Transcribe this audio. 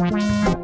Bye.